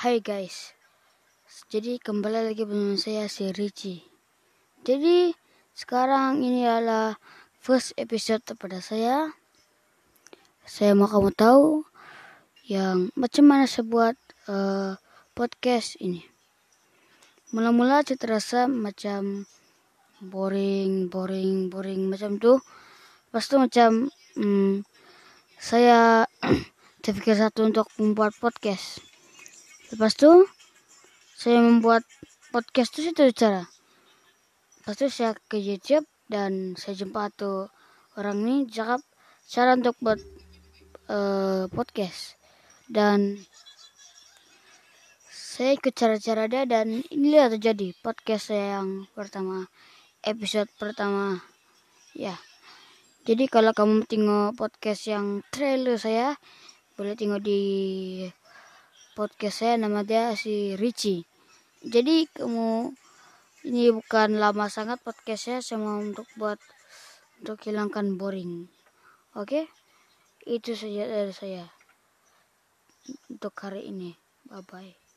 Hai guys, jadi kembali lagi bersama saya si Richie. Jadi sekarang ini adalah first episode kepada saya. Saya mau kamu tahu yang macam mana saya buat uh, podcast ini. Mula-mula saya terasa macam boring, boring, boring macam tuh. Pas itu macam hmm, saya terpikir satu untuk membuat podcast Lepas itu saya membuat podcast itu satu cara. Lepas itu saya ke YouTube dan saya jumpa tuh orang ini cakap cara untuk buat uh, podcast. Dan saya ikut cara-cara dia dan inilah terjadi. Podcast saya yang pertama episode pertama. Ya. Jadi kalau kamu tengok podcast yang trailer saya boleh tengok di podcast saya nama dia si Richie. Jadi kamu ini bukan lama sangat podcast saya cuma untuk buat untuk hilangkan boring. Oke? Itu saja dari saya untuk hari ini. Bye bye.